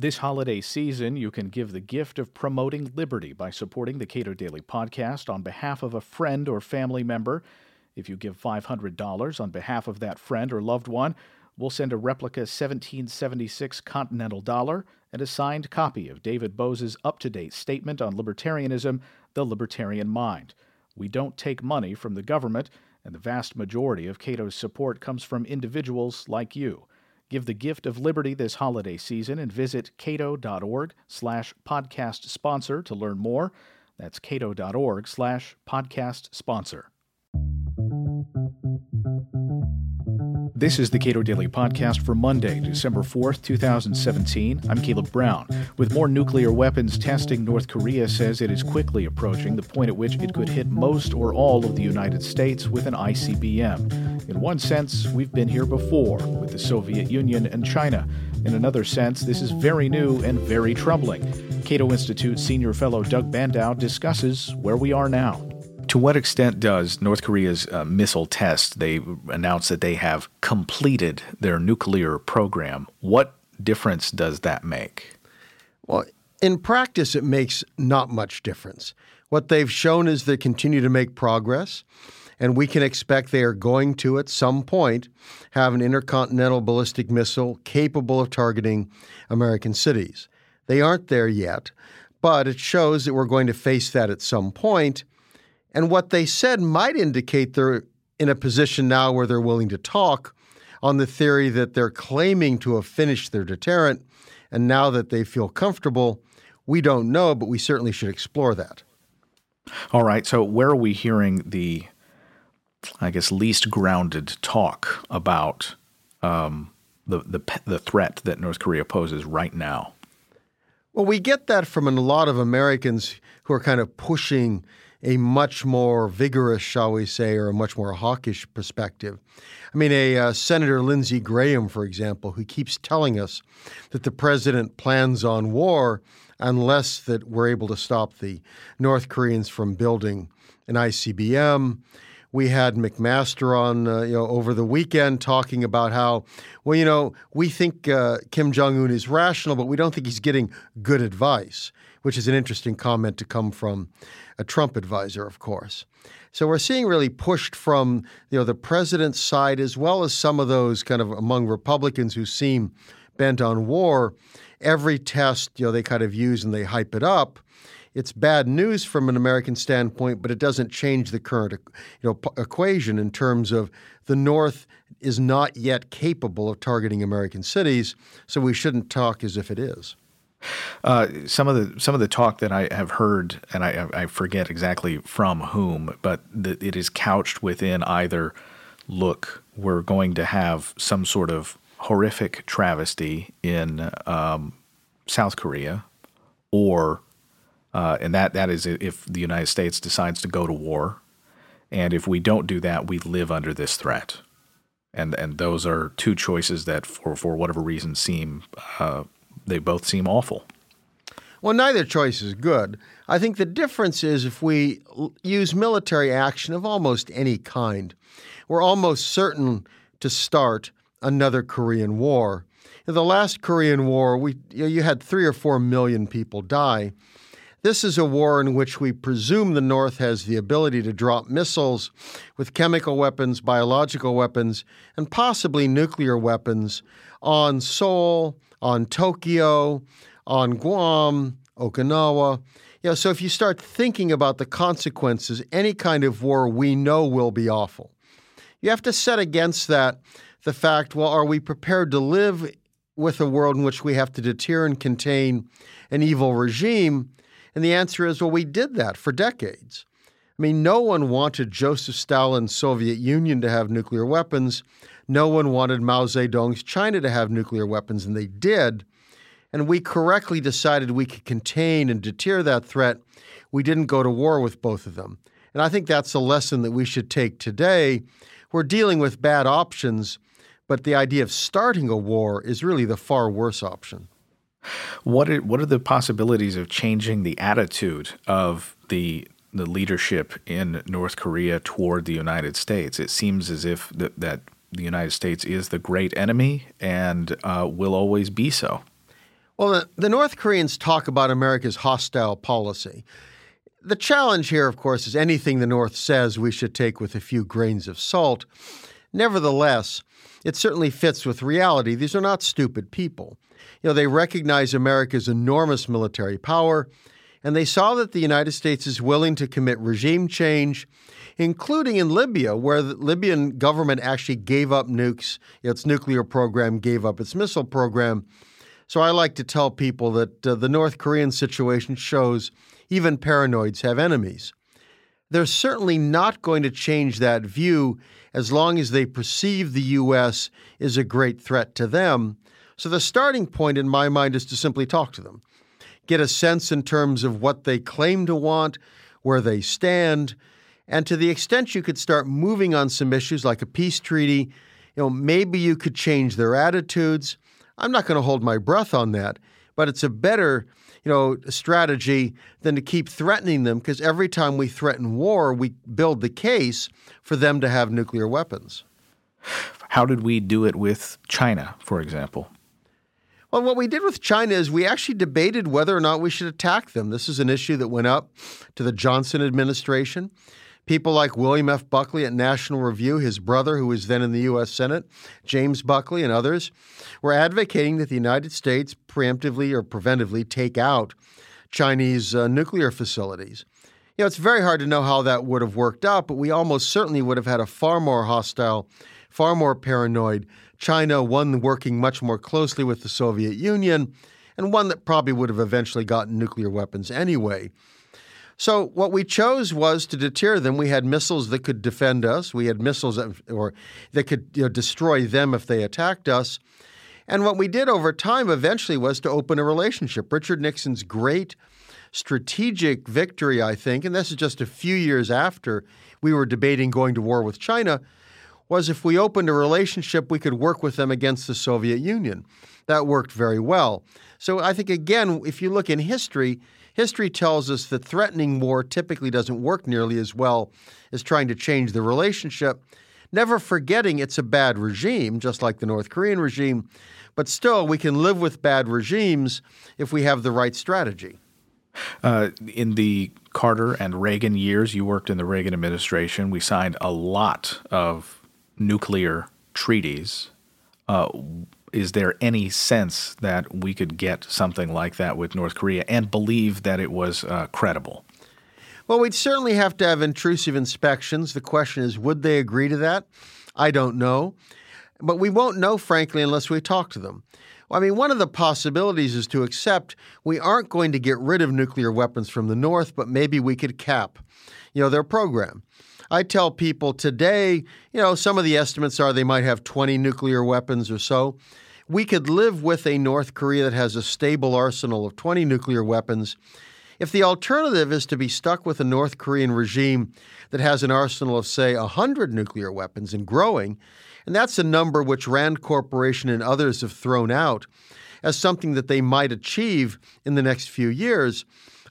This holiday season, you can give the gift of promoting liberty by supporting the Cato Daily Podcast on behalf of a friend or family member. If you give $500 on behalf of that friend or loved one, we'll send a replica 1776 Continental Dollar and a signed copy of David Boaz's up to date statement on libertarianism, The Libertarian Mind. We don't take money from the government, and the vast majority of Cato's support comes from individuals like you. Give the gift of liberty this holiday season and visit cato.org slash podcast sponsor to learn more. That's cato.org slash podcast sponsor. This is the Cato Daily Podcast for Monday, December 4th, 2017. I'm Caleb Brown. With more nuclear weapons testing, North Korea says it is quickly approaching the point at which it could hit most or all of the United States with an ICBM. In one sense, we've been here before with the Soviet Union and China. In another sense, this is very new and very troubling. Cato Institute senior fellow Doug Bandow discusses where we are now. To what extent does North Korea's uh, missile test, they announced that they have completed their nuclear program. What difference does that make? Well, in practice, it makes not much difference. What they've shown is they continue to make progress, and we can expect they are going to, at some point, have an intercontinental ballistic missile capable of targeting American cities. They aren't there yet, but it shows that we're going to face that at some point. And what they said might indicate they're in a position now where they're willing to talk on the theory that they're claiming to have finished their deterrent. And now that they feel comfortable, we don't know, but we certainly should explore that. All right. So, where are we hearing the, I guess, least grounded talk about um, the, the, the threat that North Korea poses right now? Well, we get that from a lot of Americans who are kind of pushing a much more vigorous, shall we say, or a much more hawkish perspective. I mean, a uh, Senator Lindsey Graham, for example, who keeps telling us that the president plans on war unless that we're able to stop the North Koreans from building an ICBM. We had McMaster on, uh, you know, over the weekend talking about how, well, you know, we think uh, Kim Jong Un is rational, but we don't think he's getting good advice, which is an interesting comment to come from a Trump advisor, of course. So we're seeing really pushed from you know the president's side as well as some of those kind of among Republicans who seem bent on war. Every test you know they kind of use and they hype it up. It's bad news from an American standpoint, but it doesn't change the current you know equation in terms of the North is not yet capable of targeting American cities, so we shouldn't talk as if it is. Uh, some of the some of the talk that I have heard, and I, I forget exactly from whom, but the, it is couched within either look, we're going to have some sort of horrific travesty in um, South Korea, or uh, and that that is if the United States decides to go to war, and if we don't do that, we live under this threat, and and those are two choices that for for whatever reason seem. Uh, they both seem awful. Well, neither choice is good. I think the difference is if we use military action of almost any kind, we're almost certain to start another Korean War. In the last Korean War, we you had three or four million people die. This is a war in which we presume the North has the ability to drop missiles with chemical weapons, biological weapons, and possibly nuclear weapons on Seoul, on Tokyo, on Guam, Okinawa. Know, so if you start thinking about the consequences, any kind of war we know will be awful. You have to set against that the fact, well, are we prepared to live with a world in which we have to deter and contain an evil regime? And the answer is, well, we did that for decades. I mean, no one wanted Joseph Stalin's Soviet Union to have nuclear weapons. No one wanted Mao Zedong's China to have nuclear weapons, and they did. And we correctly decided we could contain and deter that threat. We didn't go to war with both of them. And I think that's a lesson that we should take today. We're dealing with bad options, but the idea of starting a war is really the far worse option. What are, what are the possibilities of changing the attitude of the the leadership in North Korea toward the United States. It seems as if th- that the United States is the great enemy and uh, will always be so. Well, the, the North Koreans talk about America's hostile policy. The challenge here, of course, is anything the North says we should take with a few grains of salt. Nevertheless, it certainly fits with reality. These are not stupid people. You know, they recognize America's enormous military power, and they saw that the United States is willing to commit regime change, including in Libya, where the Libyan government actually gave up nukes, its nuclear program gave up its missile program. So I like to tell people that uh, the North Korean situation shows even paranoids have enemies. They're certainly not going to change that view as long as they perceive the U.S. is a great threat to them. So the starting point in my mind is to simply talk to them, get a sense in terms of what they claim to want, where they stand, and to the extent you could start moving on some issues like a peace treaty, you know, maybe you could change their attitudes. I'm not going to hold my breath on that, but it's a better you know, strategy than to keep threatening them because every time we threaten war, we build the case for them to have nuclear weapons. How did we do it with China, for example? Well, what we did with China is we actually debated whether or not we should attack them. This is an issue that went up to the Johnson administration. People like William F. Buckley at National Review, his brother, who was then in the U.S. Senate, James Buckley, and others, were advocating that the United States preemptively or preventively take out Chinese uh, nuclear facilities. You know, it's very hard to know how that would have worked out, but we almost certainly would have had a far more hostile, far more paranoid China, one working much more closely with the Soviet Union, and one that probably would have eventually gotten nuclear weapons anyway. So what we chose was to deter them. We had missiles that could defend us. We had missiles that, or that could you know, destroy them if they attacked us. And what we did over time eventually was to open a relationship. Richard Nixon's great strategic victory, I think, and this is just a few years after we were debating going to war with China, was if we opened a relationship, we could work with them against the Soviet Union. That worked very well. So I think, again, if you look in history, history tells us that threatening war typically doesn't work nearly as well as trying to change the relationship, never forgetting it's a bad regime, just like the North Korean regime. But still, we can live with bad regimes if we have the right strategy. Uh, in the Carter and Reagan years, you worked in the Reagan administration. We signed a lot of nuclear treaties. Uh, is there any sense that we could get something like that with North Korea and believe that it was uh, credible? Well, we'd certainly have to have intrusive inspections. The question is, would they agree to that? I don't know. But we won't know, frankly, unless we talk to them. I mean, one of the possibilities is to accept we aren't going to get rid of nuclear weapons from the North, but maybe we could cap, you know, their program. I tell people today, you know, some of the estimates are they might have 20 nuclear weapons or so. We could live with a North Korea that has a stable arsenal of 20 nuclear weapons. If the alternative is to be stuck with a North Korean regime that has an arsenal of, say, 100 nuclear weapons and growing, and that's a number which Rand Corporation and others have thrown out as something that they might achieve in the next few years,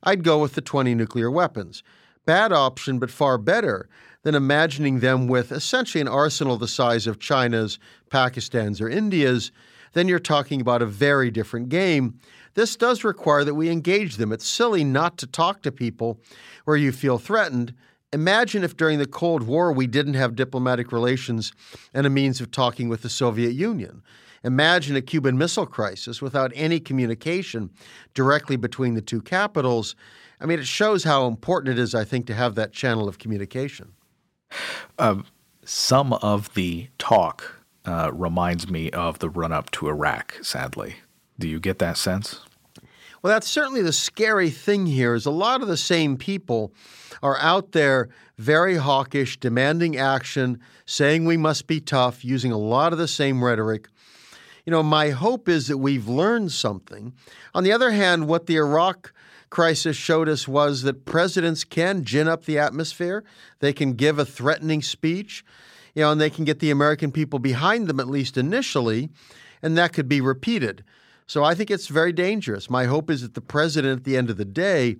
I'd go with the 20 nuclear weapons. Bad option, but far better than imagining them with essentially an arsenal the size of China's, Pakistan's, or India's, then you're talking about a very different game. This does require that we engage them. It's silly not to talk to people where you feel threatened. Imagine if during the Cold War we didn't have diplomatic relations and a means of talking with the Soviet Union. Imagine a Cuban Missile Crisis without any communication directly between the two capitals. I mean, it shows how important it is, I think, to have that channel of communication. Um, some of the talk uh, reminds me of the run up to Iraq, sadly. Do you get that sense? Well, that's certainly the scary thing here is a lot of the same people are out there very hawkish, demanding action, saying we must be tough, using a lot of the same rhetoric. You know, my hope is that we've learned something. On the other hand, what the Iraq crisis showed us was that presidents can gin up the atmosphere. They can give a threatening speech, you know, and they can get the American people behind them, at least initially, and that could be repeated. So I think it's very dangerous. My hope is that the president, at the end of the day,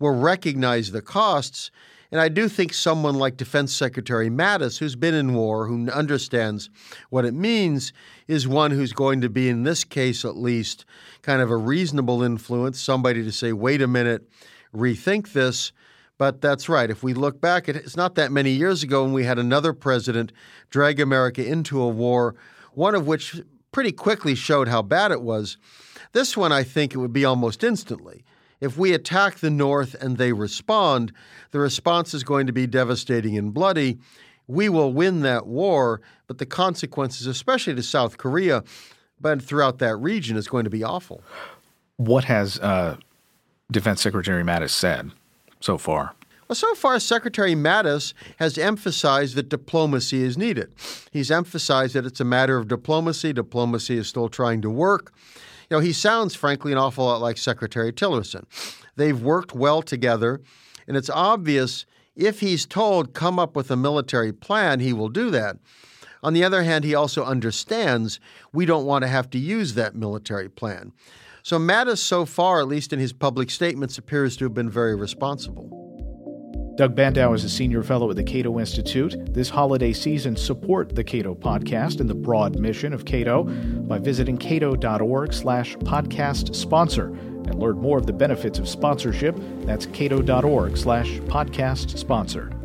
will recognize the costs And I do think someone like Defense Secretary Mattis, who's been in war, who understands what it means, is one who's going to be, in this case at least, kind of a reasonable influence, somebody to say, wait a minute, rethink this. But that's right. If we look back, it's not that many years ago when we had another president drag America into a war, one of which pretty quickly showed how bad it was. This one, I think it would be almost instantly. If we attack the North and they respond, the response is going to be devastating and bloody. We will win that war, but the consequences, especially to South Korea, but throughout that region, is going to be awful. What has uh, Defense Secretary Mattis said so far? Well, so far, Secretary Mattis has emphasized that diplomacy is needed. He's emphasized that it's a matter of diplomacy. Diplomacy is still trying to work. You know, he sounds, frankly, an awful lot like Secretary Tillerson. They've worked well together, and it's obvious if he's told, come up with a military plan, he will do that. On the other hand, he also understands we don't want to have to use that military plan. So Mattis, so far, at least in his public statements, appears to have been very responsible. Doug Bandow is a senior fellow at the Cato Institute. This holiday season, support the Cato podcast and the broad mission of Cato by visiting cato.org slash podcast sponsor and learn more of the benefits of sponsorship. That's cato.org slash podcast sponsor.